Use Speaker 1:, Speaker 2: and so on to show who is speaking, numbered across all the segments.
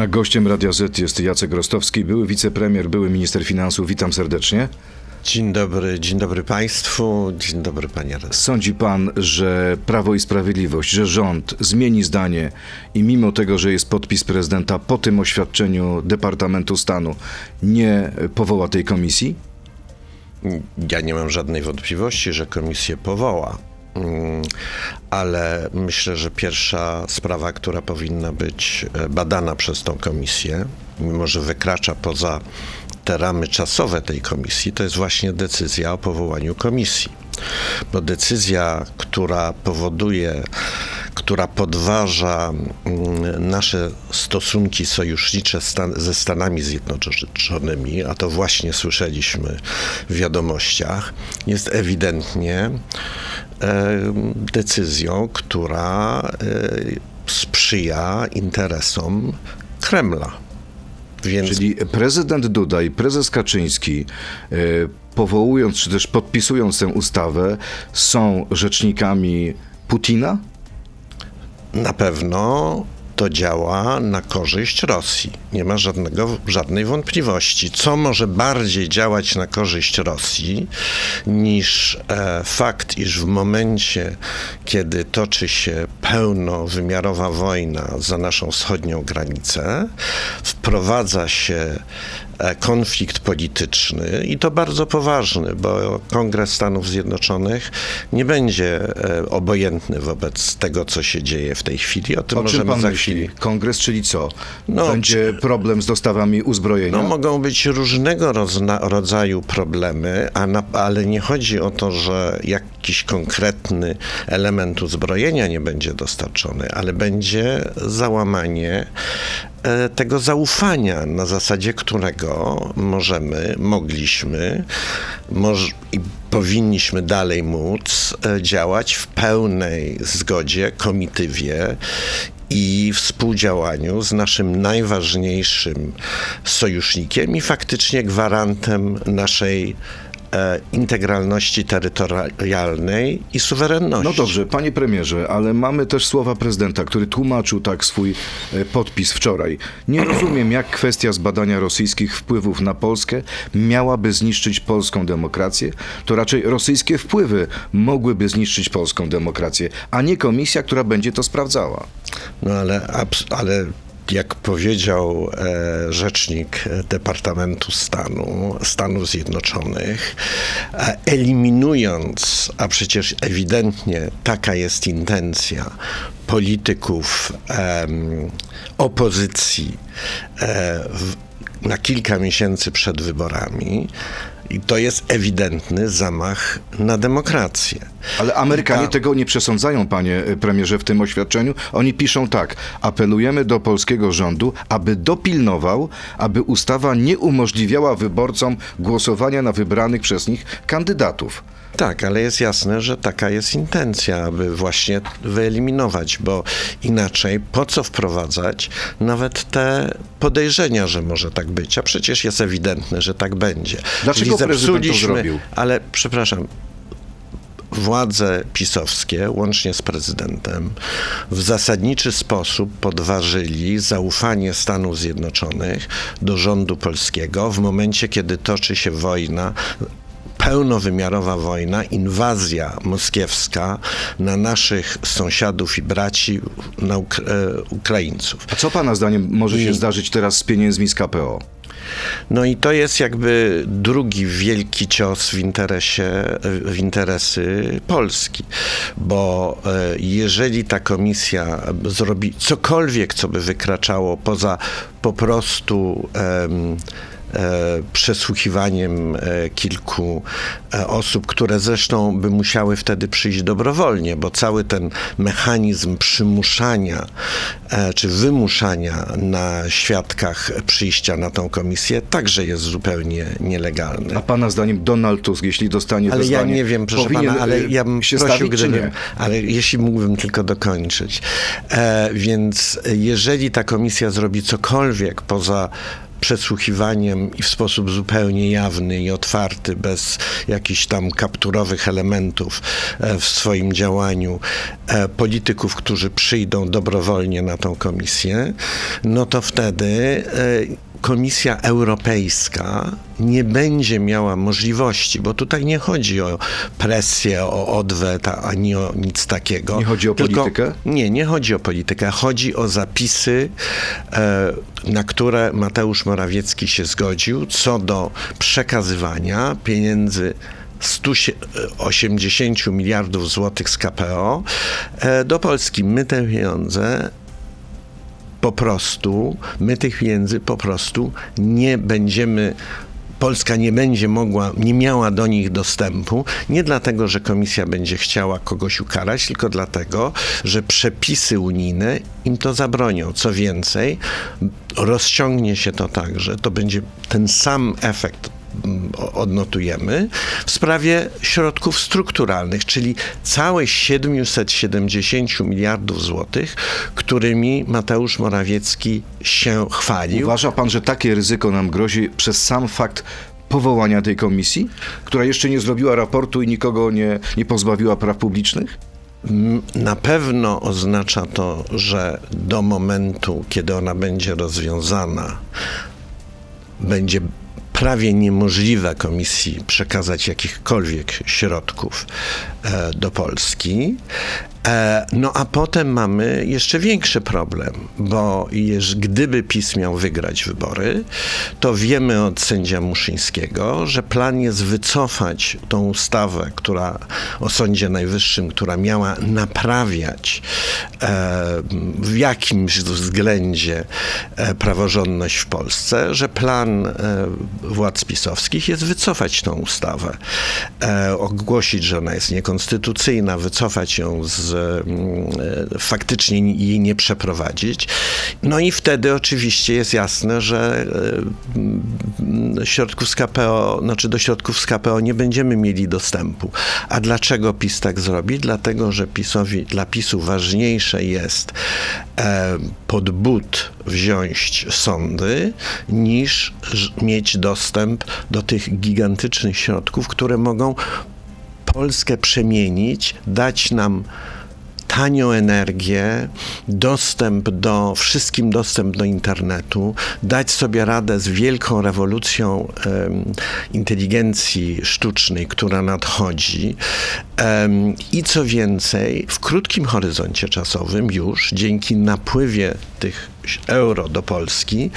Speaker 1: A gościem Radia Z jest Jacek Rostowski, były wicepremier, były minister finansów. Witam serdecznie.
Speaker 2: Dzień dobry, dzień dobry Państwu, dzień dobry Panie redaktorze.
Speaker 1: Sądzi Pan, że Prawo i Sprawiedliwość, że rząd zmieni zdanie i mimo tego, że jest podpis prezydenta po tym oświadczeniu Departamentu Stanu, nie powoła tej komisji?
Speaker 2: Ja nie mam żadnej wątpliwości, że komisję powoła. Mm, ale myślę, że pierwsza sprawa, która powinna być e, badana przez tą komisję, mimo że wykracza poza te ramy czasowe tej komisji, to jest właśnie decyzja o powołaniu komisji. Bo decyzja, która powoduje, która podważa mm, nasze stosunki sojusznicze ze Stanami Zjednoczonymi, a to właśnie słyszeliśmy w wiadomościach, jest ewidentnie decyzją, która sprzyja interesom Kremla.
Speaker 1: Więc... Czyli prezydent Duda i prezes Kaczyński, powołując czy też podpisując tę ustawę, są rzecznikami Putina?
Speaker 2: Na pewno to działa na korzyść Rosji. Nie ma żadnego, żadnej wątpliwości. Co może bardziej działać na korzyść Rosji niż e, fakt, iż w momencie, kiedy toczy się pełnowymiarowa wojna za naszą wschodnią granicę, wprowadza się konflikt polityczny i to bardzo poważny, bo Kongres Stanów Zjednoczonych nie będzie e, obojętny wobec tego, co się dzieje w tej chwili.
Speaker 1: O tym o możemy za chwilę. Kongres, czyli co? No, będzie problem z dostawami uzbrojenia?
Speaker 2: No, mogą być różnego rodzaju problemy, na, ale nie chodzi o to, że jakiś konkretny element uzbrojenia nie będzie dostarczony, ale będzie załamanie E, tego zaufania, na zasadzie którego możemy, mogliśmy moż, i powinniśmy dalej móc e, działać w pełnej zgodzie, komitywie i współdziałaniu z naszym najważniejszym sojusznikiem i faktycznie gwarantem naszej E, integralności terytorialnej i suwerenności.
Speaker 1: No dobrze, panie premierze, ale mamy też słowa prezydenta, który tłumaczył tak swój e, podpis wczoraj. Nie rozumiem, jak kwestia zbadania rosyjskich wpływów na Polskę miałaby zniszczyć polską demokrację. To raczej rosyjskie wpływy mogłyby zniszczyć polską demokrację, a nie komisja, która będzie to sprawdzała.
Speaker 2: No ale, ale jak powiedział e, rzecznik Departamentu Stanu Stanów Zjednoczonych, e, eliminując, a przecież ewidentnie taka jest intencja polityków opozycji e, na kilka miesięcy przed wyborami, i to jest ewidentny zamach na demokrację.
Speaker 1: Ale Amerykanie tego nie przesądzają, panie premierze, w tym oświadczeniu. Oni piszą tak: apelujemy do polskiego rządu, aby dopilnował, aby ustawa nie umożliwiała wyborcom głosowania na wybranych przez nich kandydatów.
Speaker 2: Tak, ale jest jasne, że taka jest intencja, aby właśnie wyeliminować, bo inaczej po co wprowadzać nawet te podejrzenia, że może tak być, a przecież jest ewidentne, że tak będzie.
Speaker 1: Dlaczego prezydent to zrobił?
Speaker 2: Ale przepraszam, władze pisowskie, łącznie z prezydentem, w zasadniczy sposób podważyli zaufanie Stanów Zjednoczonych do rządu polskiego w momencie, kiedy toczy się wojna pełnowymiarowa wojna, inwazja moskiewska na naszych sąsiadów i braci, na e, Ukraińców.
Speaker 1: A co Pana zdaniem może I... się zdarzyć teraz z pieniędzmi z KPO?
Speaker 2: No i to jest jakby drugi wielki cios w interesie, w interesy Polski, bo e, jeżeli ta komisja zrobi cokolwiek, co by wykraczało poza po prostu um, przesłuchiwaniem e, kilku e, osób, które zresztą by musiały wtedy przyjść dobrowolnie, bo cały ten mechanizm przymuszania czy wymuszania na świadkach przyjścia na tą komisję także jest zupełnie nielegalny.
Speaker 1: A pana zdaniem Donald Tusk, jeśli dostanie
Speaker 2: Ale
Speaker 1: ja
Speaker 2: nie wiem, proszę pana, ale ja bym się prosił, stawić, gdybym, ale jeśli mógłbym tylko dokończyć. E, więc jeżeli ta komisja zrobi cokolwiek poza przesłuchiwaniem i w sposób zupełnie jawny i otwarty, bez jakichś tam kapturowych elementów e, w swoim działaniu e, polityków, którzy przyjdą dobrowolnie na tą komisję, no to wtedy e, Komisja Europejska nie będzie miała możliwości, bo tutaj nie chodzi o presję, o odwet, ani o nic takiego.
Speaker 1: Nie chodzi o
Speaker 2: Tylko-
Speaker 1: politykę?
Speaker 2: Nie, nie chodzi o politykę. Chodzi o zapisy, e, na które Mateusz Morawiecki się zgodził co do przekazywania pieniędzy 180 miliardów złotych z KPO e, do Polski. My te pieniądze po prostu, my tych pieniędzy po prostu nie będziemy. Polska nie będzie mogła, nie miała do nich dostępu, nie dlatego, że komisja będzie chciała kogoś ukarać, tylko dlatego, że przepisy unijne im to zabronią. Co więcej, rozciągnie się to tak, że to będzie ten sam efekt odnotujemy w sprawie środków strukturalnych, czyli całe 770 miliardów złotych, którymi Mateusz Morawiecki się chwalił.
Speaker 1: Uważa pan, że takie ryzyko nam grozi przez sam fakt powołania tej komisji, która jeszcze nie zrobiła raportu i nikogo nie, nie pozbawiła praw publicznych?
Speaker 2: M- Na pewno oznacza to, że do momentu, kiedy ona będzie rozwiązana, będzie prawie niemożliwe komisji przekazać jakichkolwiek środków e, do Polski. E, no a potem mamy jeszcze większy problem, bo jeż, gdyby PiS miał wygrać wybory, to wiemy od sędzia Muszyńskiego, że plan jest wycofać tą ustawę, która o Sądzie Najwyższym, która miała naprawiać e, w jakimś względzie e, praworządność w Polsce, że plan e, władz pisowskich jest wycofać tą ustawę, e, ogłosić, że ona jest niekonstytucyjna, wycofać ją z mm, e, faktycznie jej nie przeprowadzić. No i wtedy oczywiście jest jasne, że e, mm, środków z KPO, znaczy do środków z KPO nie będziemy mieli dostępu. A dlaczego PiS tak zrobi? Dlatego, że PiSowi, dla PiSu ważniejsze jest e, pod but wziąć sądy, niż mieć dostęp do tych gigantycznych środków, które mogą Polskę przemienić, dać nam tanią energię, dostęp do, wszystkim dostęp do internetu, dać sobie radę z wielką rewolucją em, inteligencji sztucznej, która nadchodzi. Em, I co więcej, w krótkim horyzoncie czasowym już dzięki napływie tych euro do Polski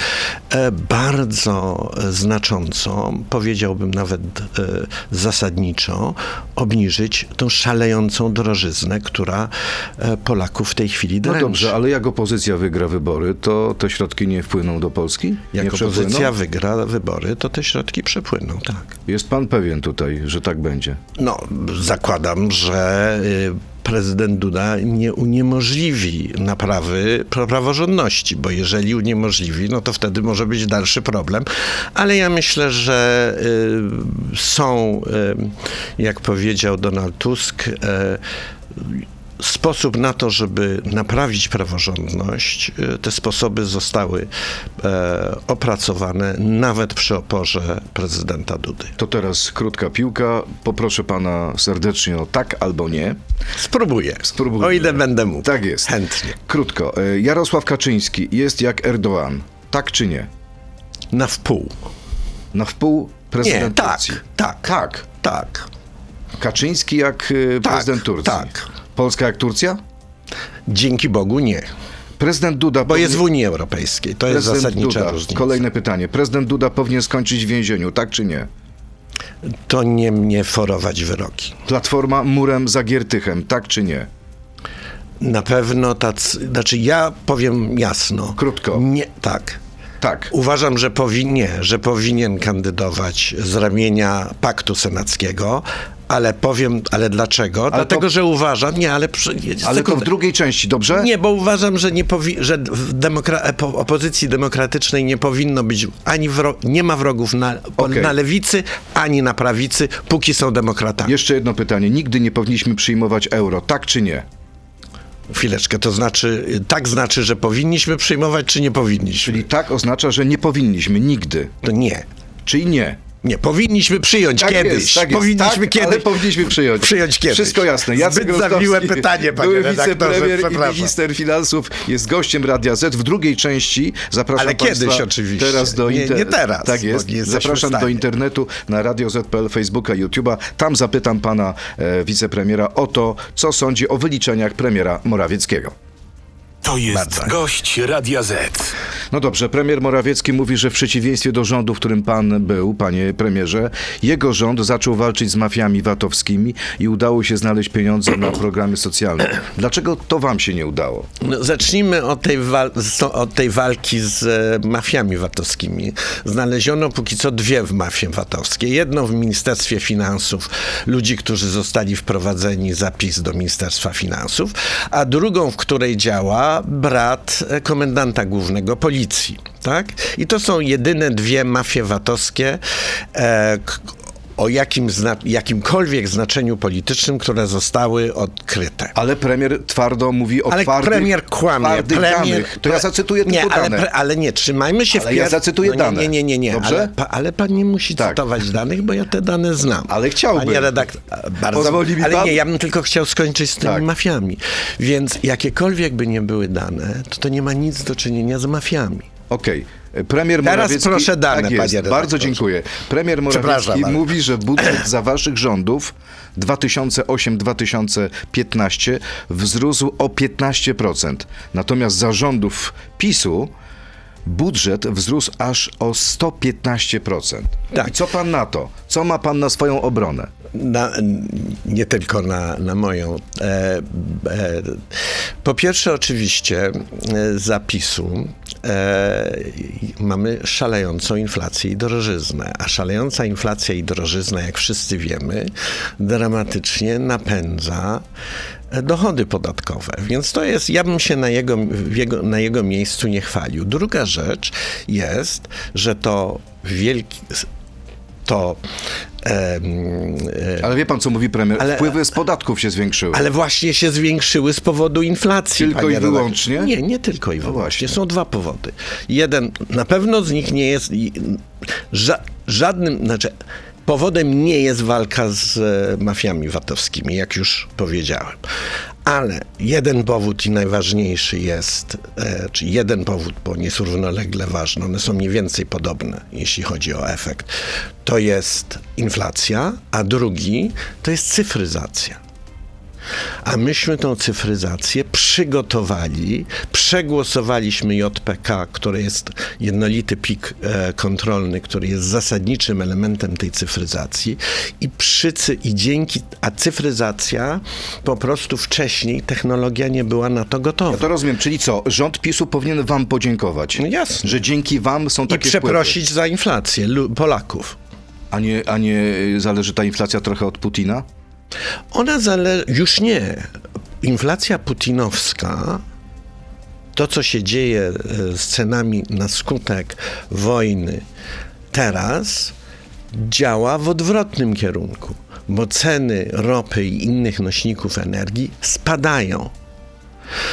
Speaker 2: e, bardzo znacząco, powiedziałbym nawet e, zasadniczo, obniżyć tą szalejącą drożyznę, która e, Polaków w tej chwili
Speaker 1: No
Speaker 2: dręczy.
Speaker 1: dobrze, ale jak opozycja wygra wybory, to te środki nie wpłyną do Polski?
Speaker 2: Jak
Speaker 1: nie przepłyną?
Speaker 2: opozycja wygra wybory, to te środki przepłyną, tak.
Speaker 1: Jest pan pewien tutaj, że tak będzie?
Speaker 2: No, zakładam, że y, prezydent Duda nie uniemożliwi naprawy pra- praworządności, bo jeżeli uniemożliwi, no to wtedy może być dalszy problem. Ale ja myślę, że y, są, y, jak powiedział Donald Tusk, y, sposób na to, żeby naprawić praworządność, y, te sposoby zostały e, opracowane nawet przy oporze prezydenta Dudy.
Speaker 1: To teraz krótka piłka. Poproszę pana serdecznie o tak albo nie.
Speaker 2: Spróbuję.
Speaker 1: Spróbuję.
Speaker 2: O ile będę mógł.
Speaker 1: Tak jest.
Speaker 2: Chętnie.
Speaker 1: Krótko. E, Jarosław Kaczyński jest jak Erdoğan. Tak czy nie?
Speaker 2: Na wpół.
Speaker 1: Na wpół prezydent
Speaker 2: Nie, tak,
Speaker 1: Turcji.
Speaker 2: tak.
Speaker 1: Tak.
Speaker 2: Tak.
Speaker 1: Kaczyński jak e,
Speaker 2: Tak,
Speaker 1: prezydent Turcji.
Speaker 2: tak.
Speaker 1: Polska jak Turcja?
Speaker 2: Dzięki Bogu nie.
Speaker 1: Prezydent Duda...
Speaker 2: Bo jest w Unii Europejskiej. To jest zasadnicza
Speaker 1: Duda.
Speaker 2: różnica.
Speaker 1: Kolejne pytanie. Prezydent Duda powinien skończyć w więzieniu, tak czy nie?
Speaker 2: To nie mnie forować wyroki.
Speaker 1: Platforma murem za Giertychem, tak czy nie?
Speaker 2: Na pewno tacy, znaczy ja powiem jasno.
Speaker 1: Krótko.
Speaker 2: Nie, tak.
Speaker 1: Tak.
Speaker 2: Uważam, że, powinien, że powinien kandydować z ramienia paktu senackiego, ale powiem, ale dlaczego? Dlatego,
Speaker 1: to-
Speaker 2: że uważam, nie, ale... Przy,
Speaker 1: Ale to w
Speaker 2: sekundę.
Speaker 1: drugiej części, dobrze?
Speaker 2: Nie, bo uważam, że, nie powi- że w demokra- po- opozycji demokratycznej nie powinno być ani wro- nie ma wrogów na,
Speaker 1: Okej.
Speaker 2: na lewicy, ani na prawicy, póki są demokratami.
Speaker 1: Jeszcze jedno pytanie. Nigdy nie powinniśmy przyjmować euro, tak czy nie?
Speaker 2: Chwileczkę, to znaczy, tak znaczy, że powinniśmy przyjmować, czy nie powinniśmy?
Speaker 1: Czyli tak oznacza, że nie powinniśmy nigdy.
Speaker 2: To nie.
Speaker 1: Czyli nie.
Speaker 2: Nie, powinniśmy przyjąć
Speaker 1: Tak
Speaker 2: kiedyś.
Speaker 1: jest, tak jest.
Speaker 2: powinniśmy
Speaker 1: tak,
Speaker 2: kiedyś.
Speaker 1: ale powinniśmy przyjąć.
Speaker 2: Przyjąć kiedyś.
Speaker 1: Wszystko jasne. Jacek
Speaker 2: Zbyt zawiłe pytanie, panie
Speaker 1: były wicepremier i minister finansów jest gościem Radia Z. W drugiej części zapraszam
Speaker 2: Ale kiedyś oczywiście.
Speaker 1: Teraz do
Speaker 2: Nie-
Speaker 1: inter-
Speaker 2: nie teraz,
Speaker 1: Tak jest. Zapraszam do internetu na Radio Z.pl, Facebooka, YouTube'a. Tam zapytam pana e, wicepremiera o to, co sądzi o wyliczeniach premiera Morawieckiego.
Speaker 3: To jest
Speaker 2: Bardzo.
Speaker 3: gość Radia Z.
Speaker 1: No dobrze, premier Morawiecki mówi, że w przeciwieństwie do rządu, w którym pan był, panie premierze, jego rząd zaczął walczyć z mafiami VAT-owskimi i udało się znaleźć pieniądze na programy socjalne. Dlaczego to wam się nie udało?
Speaker 2: No, zacznijmy od tej, od tej walki z e, mafiami VAT-owskimi. Znaleziono póki co dwie w mafie VAT-owskie. Jedną w Ministerstwie Finansów, ludzi, którzy zostali wprowadzeni zapis do Ministerstwa Finansów, a drugą, w której działa brat komendanta głównego policji. Tak? I to są jedyne dwie mafie VAT-owskie, e, o jakim zna- jakimkolwiek znaczeniu politycznym, które zostały odkryte.
Speaker 1: Ale premier twardo mówi o
Speaker 2: Ale
Speaker 1: twardych,
Speaker 2: premier kłamie.
Speaker 1: twardych
Speaker 2: Premier,
Speaker 1: danych. To ja zacytuję
Speaker 2: nie,
Speaker 1: tylko
Speaker 2: ale,
Speaker 1: dane.
Speaker 2: ale nie, trzymajmy się
Speaker 1: Ale
Speaker 2: w
Speaker 1: ja
Speaker 2: pier-
Speaker 1: zacytuję
Speaker 2: no,
Speaker 1: dane.
Speaker 2: Nie, nie, nie, nie.
Speaker 1: Dobrze?
Speaker 2: Ale, pa, ale pan nie musi
Speaker 1: Tak.
Speaker 2: cytować danych, bo ja te dane znam.
Speaker 1: Ale chciałbym.
Speaker 2: Panie redaktor, bardzo.
Speaker 1: Pozwoli mi
Speaker 2: ale
Speaker 1: pan?
Speaker 2: nie, ja bym tylko chciał skończyć z tymi
Speaker 1: Tak.
Speaker 2: mafiami. Więc jakiekolwiek by nie były dane, to to nie ma nic do czynienia z mafiami.
Speaker 1: Okej. Premier
Speaker 2: Teraz
Speaker 1: Morawiecki...
Speaker 2: proszę dane,
Speaker 1: tak jest,
Speaker 2: panie
Speaker 1: Bardzo dziękuję. Premier Morawiecki mówi, że budżet za waszych rządów 2008-2015 wzrósł o 15%. Natomiast za rządów PiSu budżet wzrósł aż o 115%.
Speaker 2: Tak.
Speaker 1: I co pan na to? Co ma pan na swoją obronę?
Speaker 2: Na, nie tylko na, na moją. E, e, po pierwsze, oczywiście, e, zapisu e, mamy szalejącą inflację i drożyznę, a szalejąca inflacja i drożyzna, jak wszyscy wiemy, dramatycznie napędza e, dochody podatkowe. Więc to jest, ja bym się na jego, jego, na jego miejscu nie chwalił. Druga rzecz jest, że to wielki to
Speaker 1: Ale wie pan, co mówi premier?
Speaker 2: Ale-
Speaker 1: Wpływy z podatków się zwiększyły.
Speaker 2: ale właśnie się zwiększyły z powodu inflacji.
Speaker 1: Tylko i wyłącznie?
Speaker 2: Nie, nie tylko i wyłącznie.
Speaker 1: właśnie.
Speaker 2: Są dwa powody. Jeden, na pewno z nich nie jest ża, żadnym, znaczy powodem nie jest walka z e, mafiami VAT-owskimi, jak już powiedziałem. Ale jeden powód i najważniejszy jest, e, czy jeden powód, bo nie równolegle ważny, one są mniej więcej podobne, jeśli chodzi o efekt, to jest inflacja, a drugi to jest cyfryzacja. A myśmy tą cyfryzację przygotowali, przegłosowaliśmy JPK, który jest jednolity plik e, kontrolny, który jest zasadniczym elementem tej cyfryzacji i, i dzięki, a cyfryzacja po prostu wcześniej technologia nie była na to gotowa.
Speaker 1: Ja to rozumiem, czyli co? Rząd PiSu powinien wam podziękować.
Speaker 2: No jasne.
Speaker 1: Że dzięki wam są
Speaker 2: I
Speaker 1: takie
Speaker 2: przeprosić za inflację Polaków.
Speaker 1: Wpływy. A nie, a nie zależy ta inflacja trochę od Putina?
Speaker 2: Ona zależy. Już nie. Inflacja putinowska, to co się dzieje e, z cenami na skutek wojny teraz, działa w odwrotnym kierunku, bo ceny ropy i innych nośników energii spadają.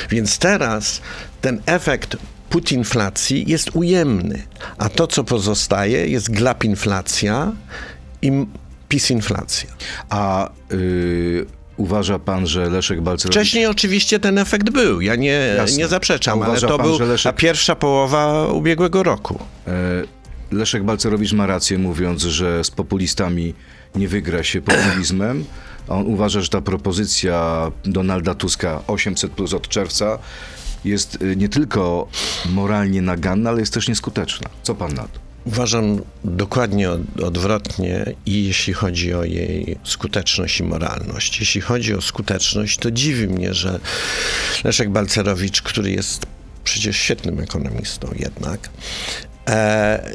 Speaker 2: Więc teraz ten efekt putinflacji jest ujemny, a to, co pozostaje, jest glapinflacja i m- pisinflacja.
Speaker 1: A y, uważa pan, że Leszek Balcerowicz...
Speaker 2: Wcześniej oczywiście ten efekt był, ja nie,
Speaker 1: Jasne.
Speaker 2: nie zaprzeczam,
Speaker 1: A
Speaker 2: ale
Speaker 1: uważa
Speaker 2: to
Speaker 1: pan,
Speaker 2: był
Speaker 1: Leszek-
Speaker 2: pierwsza połowa ubiegłego roku.
Speaker 1: E, Leszek Balcerowicz ma rację mówiąc, że z populistami nie wygra się populizmem. On uważa, że ta propozycja Donalda Tuska 800 plus od czerwca jest y, nie tylko moralnie naganna, ale jest też nieskuteczna. Co pan na to?
Speaker 2: Uważam dokładnie od, odwrotnie i jeśli chodzi o jej skuteczność i moralność. Jeśli chodzi o skuteczność, to dziwi mnie, że Leszek Balcerowicz, który jest przecież świetnym ekonomistą jednak, e,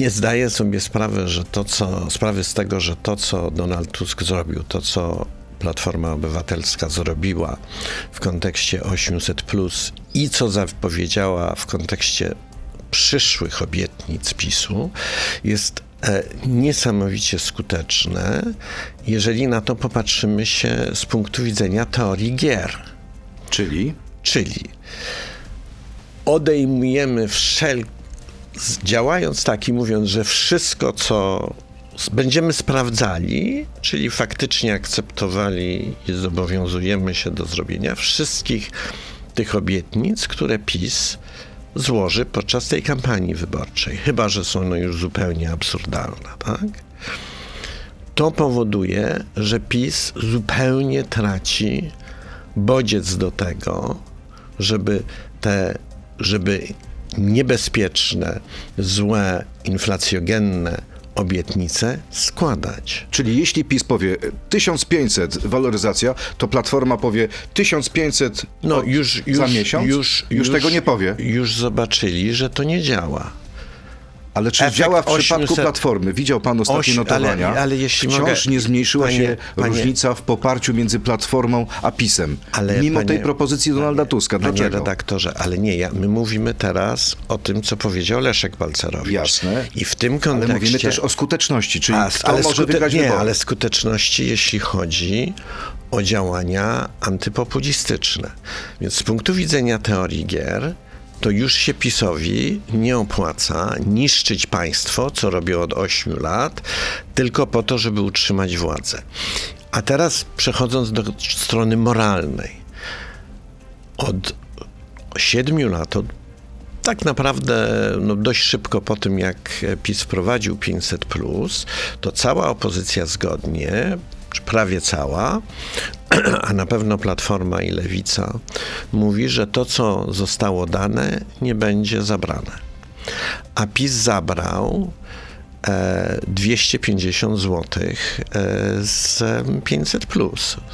Speaker 2: nie zdaje sobie sprawy, że to, co, sprawy z tego, że to, co Donald Tusk zrobił, to, co Platforma Obywatelska zrobiła w kontekście 800 plus i co zapowiedziała w kontekście przyszłych obietnic PiSu jest e, niesamowicie skuteczne, jeżeli na to popatrzymy się z punktu widzenia teorii gier.
Speaker 1: Czyli?
Speaker 2: Czyli odejmujemy wszel... z- działając tak i mówiąc, że wszystko, co będziemy sprawdzali, czyli faktycznie akceptowali i zobowiązujemy się do zrobienia wszystkich tych obietnic, które PiS złoży podczas tej kampanii wyborczej, chyba że są one już zupełnie absurdalne, tak? To powoduje, że PiS zupełnie traci bodziec do tego, żeby te, żeby niebezpieczne, złe, inflacjogenne obietnice składać.
Speaker 1: Czyli jeśli PiS powie e, 1500 waloryzacja, to Platforma powie 1500
Speaker 2: No już, już,
Speaker 1: za miesiąc?
Speaker 2: Już,
Speaker 1: już tego nie powie.
Speaker 2: Już zobaczyli, że to nie działa.
Speaker 1: Ale czy
Speaker 2: efekt
Speaker 1: działa w przypadku
Speaker 2: 800
Speaker 1: Platformy? Widział pan ostatnie
Speaker 2: Oś-
Speaker 1: notowania?
Speaker 2: ale- ale jeśli
Speaker 1: Wciąż
Speaker 2: mogę-
Speaker 1: nie zmniejszyła
Speaker 2: panie-
Speaker 1: się
Speaker 2: panie-
Speaker 1: różnica w poparciu między Platformą a PiSem.
Speaker 2: Ale
Speaker 1: mimo
Speaker 2: panie-
Speaker 1: tej propozycji Donalda Tuska.
Speaker 2: Panie
Speaker 1: Dlaczego?
Speaker 2: redaktorze, ale nie, ja, my mówimy teraz o tym, co powiedział Leszek Balcerowicz.
Speaker 1: Jasne.
Speaker 2: I w tym
Speaker 1: Ale
Speaker 2: kontekście...
Speaker 1: mówimy też o skuteczności, czyli
Speaker 2: A,
Speaker 1: kto może
Speaker 2: skute-
Speaker 1: wygrać
Speaker 2: Nie,
Speaker 1: wybory.
Speaker 2: ale skuteczności, jeśli chodzi o działania antypopulistyczne. Więc z punktu widzenia teorii gier, to już się PiSowi nie opłaca niszczyć państwo, co robią od 8 lat, tylko po to, żeby utrzymać władzę. A teraz przechodząc do strony moralnej. Od 7 lat, od tak naprawdę no, dość szybko po tym, jak PiS wprowadził 500, to cała opozycja zgodnie, czy prawie cała, a na pewno Platforma i Lewica, mówi, że to, co zostało dane, nie będzie zabrane. A PiS zabrał e, 250 zł e, z 500,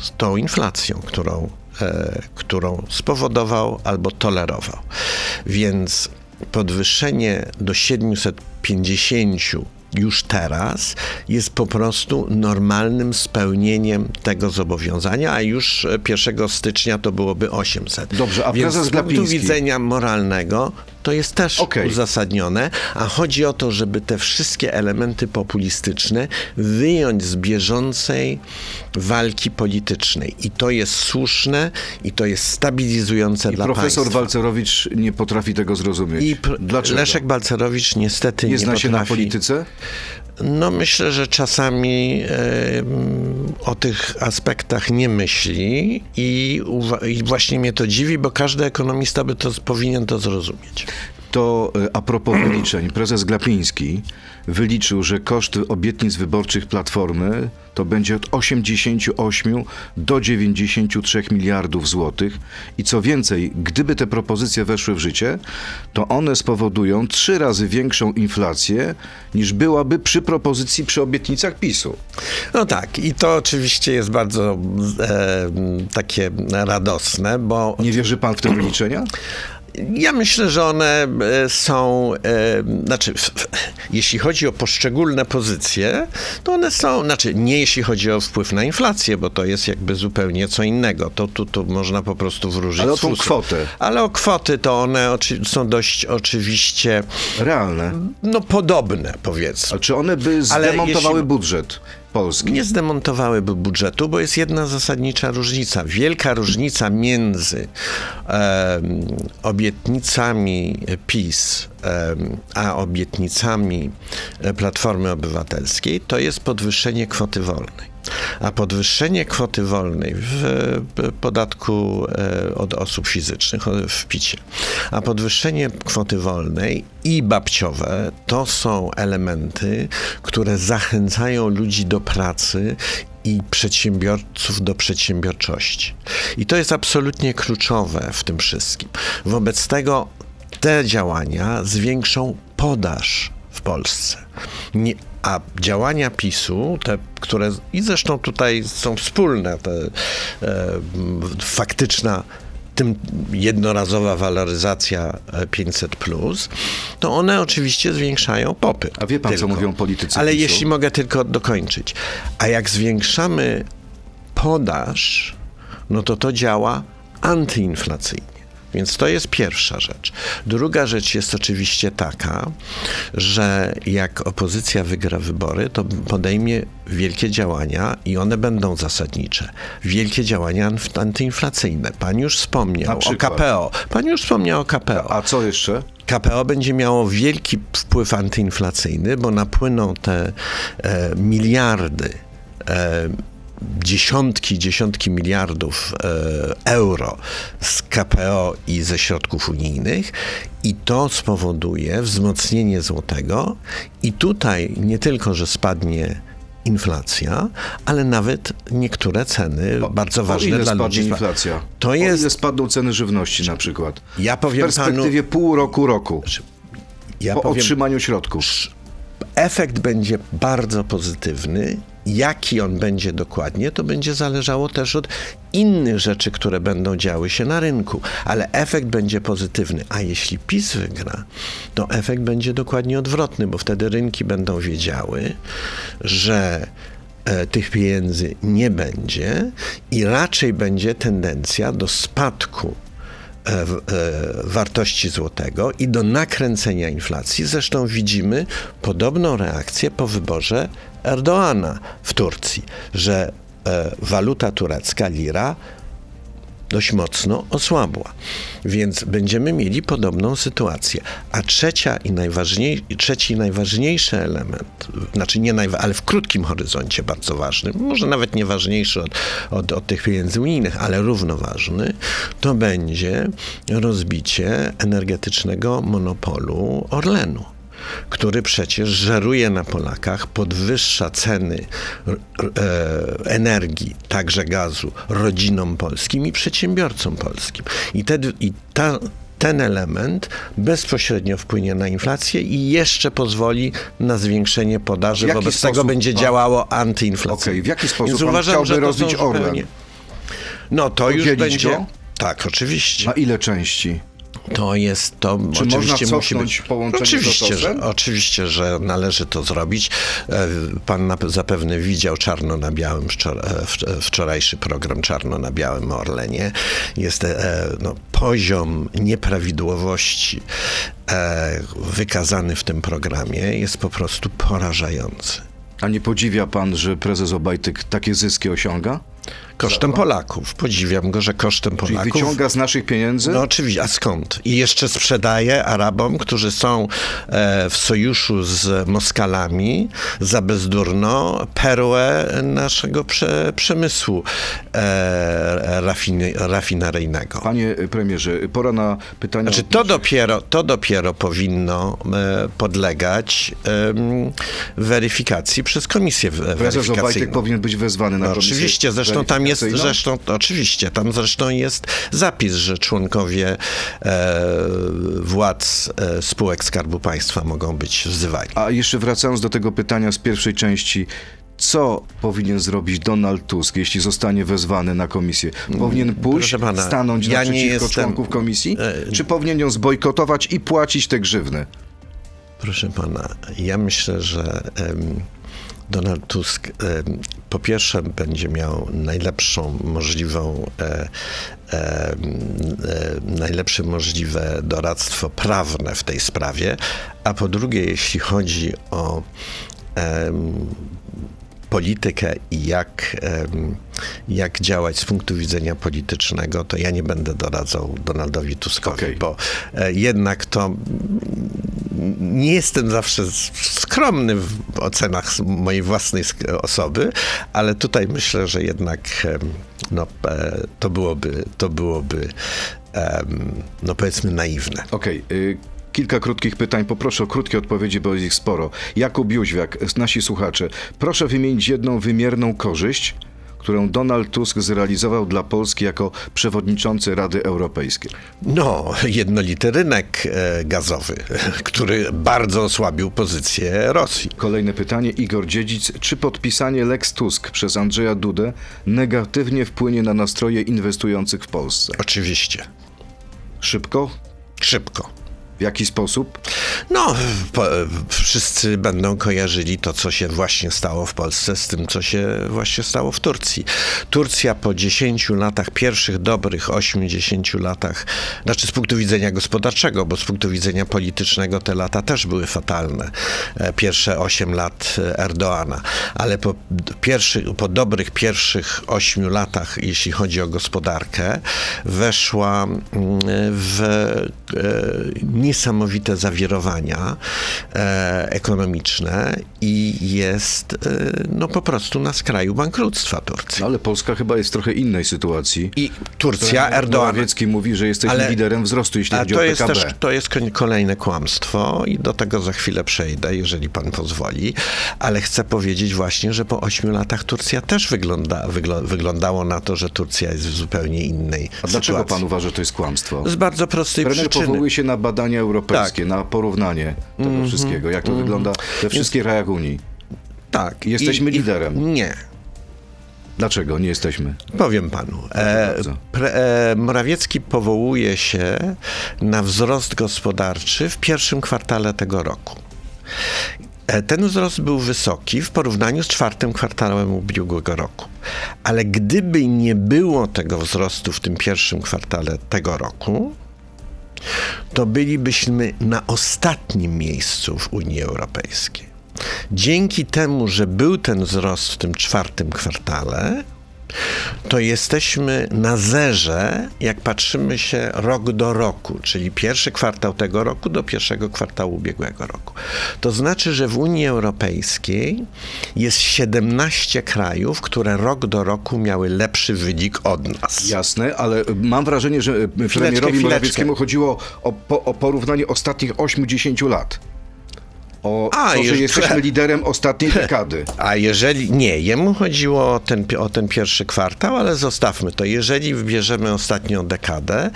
Speaker 2: z tą inflacją, którą, e, którą spowodował albo tolerował. Więc podwyższenie do 750 już teraz jest po prostu normalnym spełnieniem tego zobowiązania, a już e, 1 stycznia to byłoby 800.
Speaker 1: Dobrze, a
Speaker 2: Więc
Speaker 1: prezes
Speaker 2: z punktu
Speaker 1: Glapiński-
Speaker 2: widzenia moralnego to jest też
Speaker 1: Okej.
Speaker 2: uzasadnione, a chodzi o to, żeby te wszystkie elementy populistyczne wyjąć z bieżącej walki politycznej. I to jest słuszne i to jest stabilizujące
Speaker 1: I
Speaker 2: dla
Speaker 1: profesor
Speaker 2: państwa.
Speaker 1: Walcerowicz nie potrafi tego zrozumieć.
Speaker 2: I
Speaker 1: Dlaczego?
Speaker 2: Leszek Balcerowicz niestety nie,
Speaker 1: nie zna się na
Speaker 2: potrafi.
Speaker 1: polityce?
Speaker 2: No myślę, że czasami mm, o tych aspektach nie myśli i, i właśnie mnie to dziwi, bo każdy ekonomista by to powinien to zrozumieć.
Speaker 1: To e, a propos wyliczeń, prezes Glapiński wyliczył, że koszt obietnic wyborczych Platformy to będzie od 88 do 93 miliardów złotych i co więcej, gdyby te propozycje weszły w życie, to one spowodują trzy razy większą inflację niż byłaby przy propozycji, przy obietnicach PiSu.
Speaker 2: No tak, i to oczywiście jest bardzo e, takie radosne, bo
Speaker 1: Nie wierzy pan w te wyliczenia?
Speaker 2: Ja myślę, że one e, są, e, znaczy, jeśli chodzi o poszczególne pozycje, to one są, znaczy, nie jeśli chodzi o wpływ na inflację, bo to jest jakby zupełnie co innego. To tu, tu można po prostu wróżyć.
Speaker 1: Ale o tą kwotę.
Speaker 2: Ale o kwoty to one są dość oczywiście,
Speaker 1: Realne.
Speaker 2: no podobne powiedzmy.
Speaker 1: A czy one by zdemontowały
Speaker 2: jeśli-
Speaker 1: budżet Polski?
Speaker 2: Nie zdemontowałyby budżetu, bo jest jedna zasadnicza różnica. Wielka różnica między em, obietnicami PiS em, a obietnicami e, Platformy Obywatelskiej to jest podwyższenie kwoty wolnej. A podwyższenie kwoty wolnej w podatku e, od osób fizycznych, w picie, a podwyższenie kwoty wolnej i babciowe to są elementy, które zachęcają ludzi do pracy i przedsiębiorców do przedsiębiorczości. I to jest absolutnie kluczowe w tym wszystkim. Wobec tego te działania zwiększą podaż w Polsce. Nie, a działania PiSu, te, które i zresztą tutaj są wspólne, te, e, faktyczna tym jednorazowa waloryzacja e, 500, to one oczywiście zwiększają popyt.
Speaker 1: A wie pan, co
Speaker 2: Tylko.
Speaker 1: mówią politycy
Speaker 2: Ale
Speaker 1: PiSu?
Speaker 2: jeśli mogę tylko dokończyć. A jak zwiększamy podaż, no to to działa antyinflacyjnie. Więc to jest pierwsza rzecz. Druga rzecz jest oczywiście taka, że jak opozycja wygra wybory, to podejmie wielkie działania i one będą zasadnicze. Wielkie działania anty- antyinflacyjne. Pan już wspomniał o? KPO. Pan już wspomniał o KPO.
Speaker 1: A co jeszcze?
Speaker 2: KPO będzie miało wielki wpływ antyinflacyjny, bo napłyną te e, miliardy, e, dziesiątki, dziesiątki miliardów e, euro z KPO i ze środków unijnych i to spowoduje wzmocnienie złotego i tutaj nie tylko, że spadnie inflacja, ale nawet niektóre ceny bardzo
Speaker 1: O
Speaker 2: ważne
Speaker 1: ile
Speaker 2: dla
Speaker 1: spadnie
Speaker 2: ludzi.
Speaker 1: inflacja?
Speaker 2: To
Speaker 1: O
Speaker 2: jest
Speaker 1: ile spadną ceny żywności na przykład?
Speaker 2: Ja
Speaker 1: W
Speaker 2: powiem
Speaker 1: perspektywie pół roku, roku.
Speaker 2: ja
Speaker 1: Po
Speaker 2: powiem,
Speaker 1: otrzymaniu środków.
Speaker 2: efekt będzie bardzo pozytywny. Jaki on będzie dokładnie, to będzie zależało też od innych rzeczy, które będą działy się na rynku, ale efekt będzie pozytywny. A jeśli PiS wygra, to efekt będzie dokładnie odwrotny, bo wtedy rynki będą wiedziały, że e, tych pieniędzy nie będzie i raczej będzie tendencja do spadku wartości złotego i do nakręcenia inflacji. Zresztą widzimy podobną reakcję po wyborze Erdoana w Turcji, że e, waluta turecka, lira, dość mocno osłabła. Więc będziemy mieli podobną sytuację. A trzecia i najważniej, trzeci i najważniejszy element, znaczy nie najwa- ale w krótkim horyzoncie bardzo ważny, może nawet nie ważniejszy od, od, od tych pieniędzy unijnych, ale równoważny, to będzie rozbicie energetycznego monopolu Orlenu który przecież żeruje na Polakach, podwyższa ceny e, energii, także gazu, rodzinom polskim i przedsiębiorcom polskim. I, te, i ta, ten element bezpośrednio wpłynie na inflację i jeszcze pozwoli na zwiększenie podaży. Wobec tego
Speaker 1: sposób
Speaker 2: będzie
Speaker 1: pan-
Speaker 2: działało antyinflacyjnie.
Speaker 1: Okej, w jaki sposób
Speaker 2: Więc uważam,
Speaker 1: chciałby
Speaker 2: że
Speaker 1: rozbić Orlen?
Speaker 2: zupełnie- No to już
Speaker 1: Podzielić
Speaker 2: będzie...
Speaker 1: go?
Speaker 2: Tak, oczywiście.
Speaker 1: Na ile części?
Speaker 2: To jest to.
Speaker 1: Czy
Speaker 2: oczywiście
Speaker 1: można
Speaker 2: musi być.
Speaker 1: połączenie z
Speaker 2: oczywiście, że, oczywiście, że należy to zrobić. E, Pan na, zapewne widział czarno na białym e, wcz- wczorajszy program Czarno na białym o Orlenie. Jest e, no, poziom nieprawidłowości wykazany w tym programie jest po prostu porażający.
Speaker 1: A nie podziwia pan, że prezes Obajtek takie zyski osiąga?
Speaker 2: Kosztem Polaków. Podziwiam go, że kosztem
Speaker 1: Czyli
Speaker 2: Polaków.
Speaker 1: wyciąga z naszych pieniędzy?
Speaker 2: No oczywiście, a skąd? I jeszcze sprzedaje Arabom, którzy są e, w sojuszu z Moskalami za bezdurno perłę naszego prze, przemysłu e, rafineryjnego.
Speaker 1: Panie premierze, pora na pytania.
Speaker 2: Znaczy, to dopiero, to dopiero powinno e, podlegać weryfikacji przez komisję w-
Speaker 1: Prezes Obajtek
Speaker 2: weryfikacyjną.
Speaker 1: powinien być wezwany na
Speaker 2: No, oczywiście, zresztą tam jest,
Speaker 1: weryfikacyjną?
Speaker 2: zresztą, oczywiście, tam zresztą jest zapis, że członkowie e, władz e, spółek Skarbu Państwa mogą być wzywani.
Speaker 1: A jeszcze wracając do tego pytania z pierwszej części. Co powinien zrobić Donald Tusk, jeśli zostanie wezwany na komisję? Powinien pójść,
Speaker 2: proszę pana,
Speaker 1: stanąć
Speaker 2: ja
Speaker 1: naprzeciwko
Speaker 2: jestem-
Speaker 1: członków komisji?
Speaker 2: e,
Speaker 1: Czy powinien ją zbojkotować i płacić te grzywny?
Speaker 2: Proszę pana, ja myślę, że Donald Tusk po pierwsze będzie miał najlepszą możliwą e, em, e, najlepsze możliwe doradztwo prawne w tej sprawie, a po drugie, jeśli chodzi o politykę i jak, jak działać z punktu widzenia politycznego, to ja nie będę doradzał Donaldowi Tuskowi,
Speaker 1: Okej.
Speaker 2: bo e, jednak to nie jestem zawsze skromny w ocenach mojej własnej osoby, ale tutaj myślę, że jednak no, e, to byłoby, to byłoby no powiedzmy naiwne.
Speaker 1: Okej. y, Kilka krótkich pytań. Poproszę o krótkie odpowiedzi, bo jest ich sporo. Jakub Jóźwiak, nasi słuchacze. Proszę wymienić jedną wymierną korzyść, którą Donald Tusk zrealizował dla Polski jako przewodniczący Rady Europejskiej.
Speaker 2: No, jednolity rynek e, gazowy, który bardzo osłabił pozycję Rosji.
Speaker 1: Kolejne pytanie. Igor Dziedzic. Czy podpisanie Lex Tusk przez Andrzeja Dudę negatywnie wpłynie na nastroje inwestujących w Polsce?
Speaker 2: Oczywiście.
Speaker 1: Szybko?
Speaker 2: Szybko.
Speaker 1: W jaki sposób?
Speaker 2: No, po, wszyscy będą kojarzyli to, co się właśnie stało w Polsce z tym, co się właśnie stało w Turcji. Turcja po 10 latach, pierwszych dobrych 8-10 latach, znaczy z punktu widzenia gospodarczego, bo z punktu widzenia politycznego te lata też były fatalne. E, Pierwsze 8 lat Erdoana, ale po, pierwszy, po dobrych pierwszych 8 latach, jeśli chodzi o gospodarkę, weszła mm, w e, niesamowite zawirowania e, ekonomiczne i jest e, no po prostu na skraju bankructwa Turcji.
Speaker 1: No, ale Polska chyba jest w trochę innej sytuacji.
Speaker 2: I Turcja, Erdoğan.
Speaker 1: Morawiecki mówi, że jesteśmy
Speaker 2: Ale-
Speaker 1: liderem wzrostu, jeśli
Speaker 2: A
Speaker 1: chodzi
Speaker 2: to
Speaker 1: o
Speaker 2: jest
Speaker 1: PKB.
Speaker 2: też to jest kolejne kłamstwo i do tego za chwilę przejdę, jeżeli pan pozwoli, ale chcę powiedzieć właśnie, że po ośmiu latach Turcja też wygląda, wygl- wyglądało na to, że Turcja jest w zupełnie innej
Speaker 1: A dlaczego
Speaker 2: sytuacji.
Speaker 1: pan uważa, że to jest kłamstwo?
Speaker 2: Z bardzo prostej
Speaker 1: Premier
Speaker 2: przyczyny.
Speaker 1: powołuje się na badania europejskie,
Speaker 2: Tak.
Speaker 1: na porównanie tego
Speaker 2: Mhm.
Speaker 1: wszystkiego, jak to wygląda we wszystkich krajach Unii.
Speaker 2: Tak.
Speaker 1: Jesteśmy liderem.
Speaker 2: Nie.
Speaker 1: Dlaczego nie jesteśmy?
Speaker 2: Powiem panu. E, pre, e, Morawiecki powołuje się na wzrost gospodarczy w pierwszym kwartale tego roku. E, Ten wzrost był wysoki w porównaniu z czwartym kwartałem ubiegłego roku. Ale gdyby nie było tego wzrostu w tym pierwszym kwartale tego roku, to bylibyśmy na ostatnim miejscu w Unii Europejskiej. Dzięki temu, że był ten wzrost w tym czwartym kwartale, to jesteśmy na zerze, jak patrzymy się rok do roku, czyli pierwszy kwartał tego roku do pierwszego kwartału ubiegłego roku. To znaczy, że w Unii Europejskiej jest 17 krajów, które rok do roku miały lepszy wynik od nas.
Speaker 1: Jasne, ale mam wrażenie, że premierowi
Speaker 2: chwileczkę.
Speaker 1: Morawieckiemu chodziło o, o porównanie ostatnich 8-10 lat. O
Speaker 2: A,
Speaker 1: to, że jesteśmy liderem ostatniej dekady.
Speaker 2: A jeżeli nie, jemu chodziło o ten, o ten pierwszy kwartał, ale zostawmy to. Jeżeli wybierzemy ostatnią dekadę,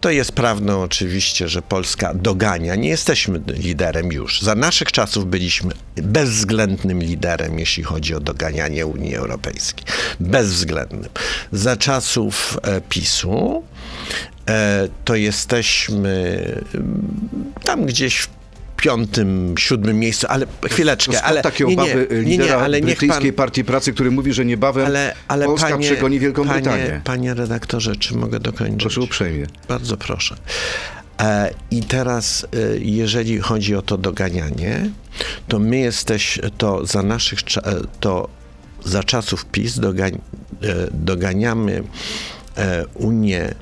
Speaker 2: to jest prawdą oczywiście, że Polska dogania. Nie jesteśmy liderem już. Za naszych czasów byliśmy bezwzględnym liderem, jeśli chodzi o doganianie Unii Europejskiej. Bezwzględnym. Za czasów e, PiSu e, to jesteśmy mm, tam gdzieś w piątym, siódmym miejscu, ale chwileczkę,
Speaker 1: skąd
Speaker 2: ale
Speaker 1: takie
Speaker 2: nie,
Speaker 1: obawy
Speaker 2: nie, nie,
Speaker 1: lidera
Speaker 2: nie, ale niech pan,
Speaker 1: brytyjskiej partii pracy, który mówi, że niebawem
Speaker 2: ale, ale
Speaker 1: Polska
Speaker 2: panie,
Speaker 1: przegoni Wielką
Speaker 2: panie,
Speaker 1: Brytanię.
Speaker 2: Panie redaktorze, czy mogę dokończyć?
Speaker 1: Proszę uprzejmie.
Speaker 2: Bardzo proszę. E, I teraz, e, jeżeli chodzi o to doganianie, to my jesteś, to za naszych, e, to za czasów PiS dogań, doganiamy Unię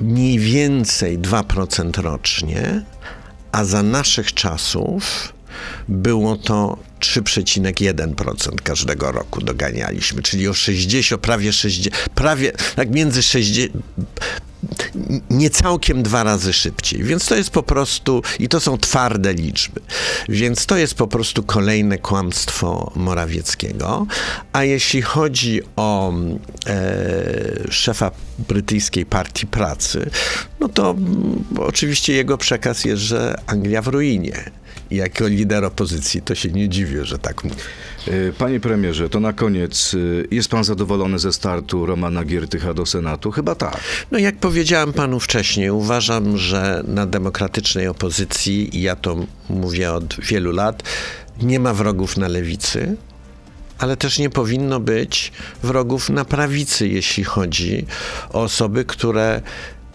Speaker 2: mniej więcej 2% rocznie, a za naszych czasów było to 3,1% każdego roku doganialiśmy, czyli o 60, prawie 60, prawie tak między 60, nie całkiem dwa razy szybciej. Więc to jest po prostu, i to są twarde liczby, więc to jest po prostu kolejne kłamstwo Morawieckiego. A jeśli chodzi o e, szefa brytyjskiej partii pracy, no to mm, oczywiście jego przekaz jest, że Anglia w ruinie. Jako lider opozycji to się nie dziwię, że tak mówi.
Speaker 1: E, Panie premierze, to na koniec, e, jest pan zadowolony ze startu Romana Giertycha do Senatu? Chyba tak.
Speaker 2: No jak powiedziałem panu wcześniej, uważam, że na demokratycznej opozycji, i ja to mówię od wielu lat, nie ma wrogów na lewicy, ale też nie powinno być wrogów na prawicy, jeśli chodzi o osoby, które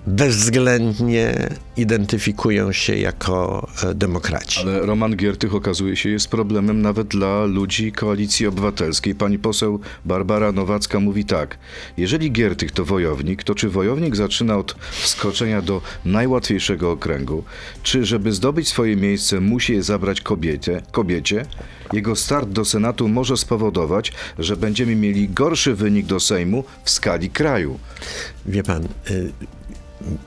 Speaker 2: bezwzględnie identyfikują się jako e, demokraci.
Speaker 1: Ale Roman Giertych okazuje się jest problemem nawet dla ludzi Koalicji Obywatelskiej. Pani poseł Barbara Nowacka mówi tak. Jeżeli Giertych to wojownik, to czy wojownik zaczyna od wskoczenia do najłatwiejszego okręgu? Czy żeby zdobyć swoje miejsce musi je zabrać kobiecie? kobiecie? Jego start do Senatu może spowodować, że będziemy mieli gorszy wynik do Sejmu w skali kraju.
Speaker 2: Wie pan, y,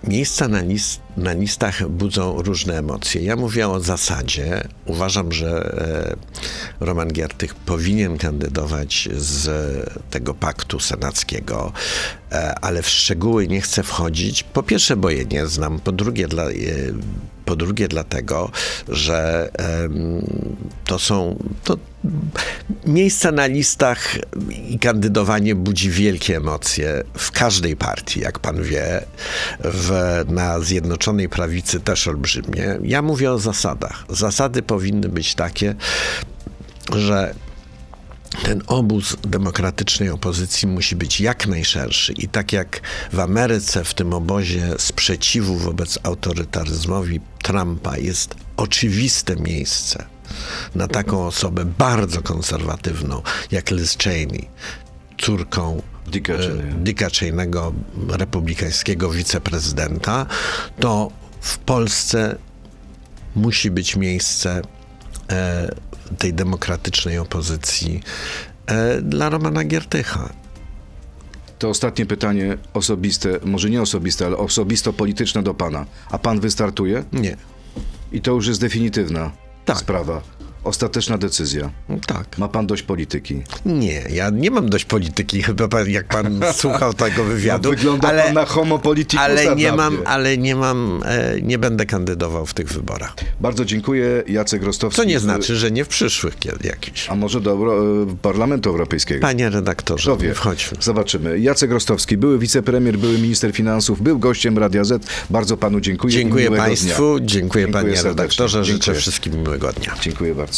Speaker 2: miejsca na, list, na listach budzą różne emocje. Ja mówię o zasadzie. Uważam, że e, Roman Giertych powinien kandydować z tego paktu senackiego, e, ale w szczegóły nie chcę wchodzić. Po pierwsze, bo je nie znam. Po drugie, dla, e, po drugie dlatego, że to są to miejsca na listach i kandydowanie budzi wielkie emocje w każdej partii, jak pan wie, w, na Zjednoczonej Prawicy też olbrzymie. Ja mówię o zasadach. Zasady powinny być takie, że ten obóz demokratycznej opozycji musi być jak najszerszy. I tak jak w Ameryce, w tym obozie sprzeciwu wobec autorytaryzmowi Trumpa jest oczywiste miejsce na taką osobę bardzo konserwatywną, jak Liz Cheney, córką
Speaker 1: Dicka
Speaker 2: e. Dicka Cheney'ego, republikańskiego wiceprezydenta, to w Polsce musi być miejsce e, tej demokratycznej opozycji e, dla Romana Giertycha.
Speaker 1: To ostatnie pytanie osobiste, może nie osobiste, ale osobisto-polityczne do pana. A pan wystartuje?
Speaker 2: Nie.
Speaker 1: I to już jest definitywna
Speaker 2: Tak.
Speaker 1: sprawa. Ostateczna decyzja.
Speaker 2: Tak.
Speaker 1: Ma pan dość polityki.
Speaker 2: Nie, ja nie mam dość polityki, chyba pan, jak pan słuchał tego wywiadu.
Speaker 1: No, wygląda pan na homo
Speaker 2: ale nie mam, ale nie mam, e, nie będę kandydował w tych wyborach.
Speaker 1: Bardzo dziękuję. Jacek Rostowski.
Speaker 2: Co nie znaczy, że nie w przyszłych jakichś.
Speaker 1: A może do Euro- Parlamentu Europejskiego?
Speaker 2: Panie redaktorze,
Speaker 1: Kto wie?
Speaker 2: wchodźmy.
Speaker 1: Zobaczymy. Jacek Rostowski, były wicepremier, były minister finansów, był gościem Radia Z. Bardzo panu dziękuję.
Speaker 2: Dziękuję Państwu,
Speaker 1: Dnia.
Speaker 2: dziękuję, panie
Speaker 1: serdecznie.
Speaker 2: redaktorze, życzę
Speaker 1: Dziękuję.
Speaker 2: wszystkim miłego dnia.
Speaker 1: Dziękuję bardzo.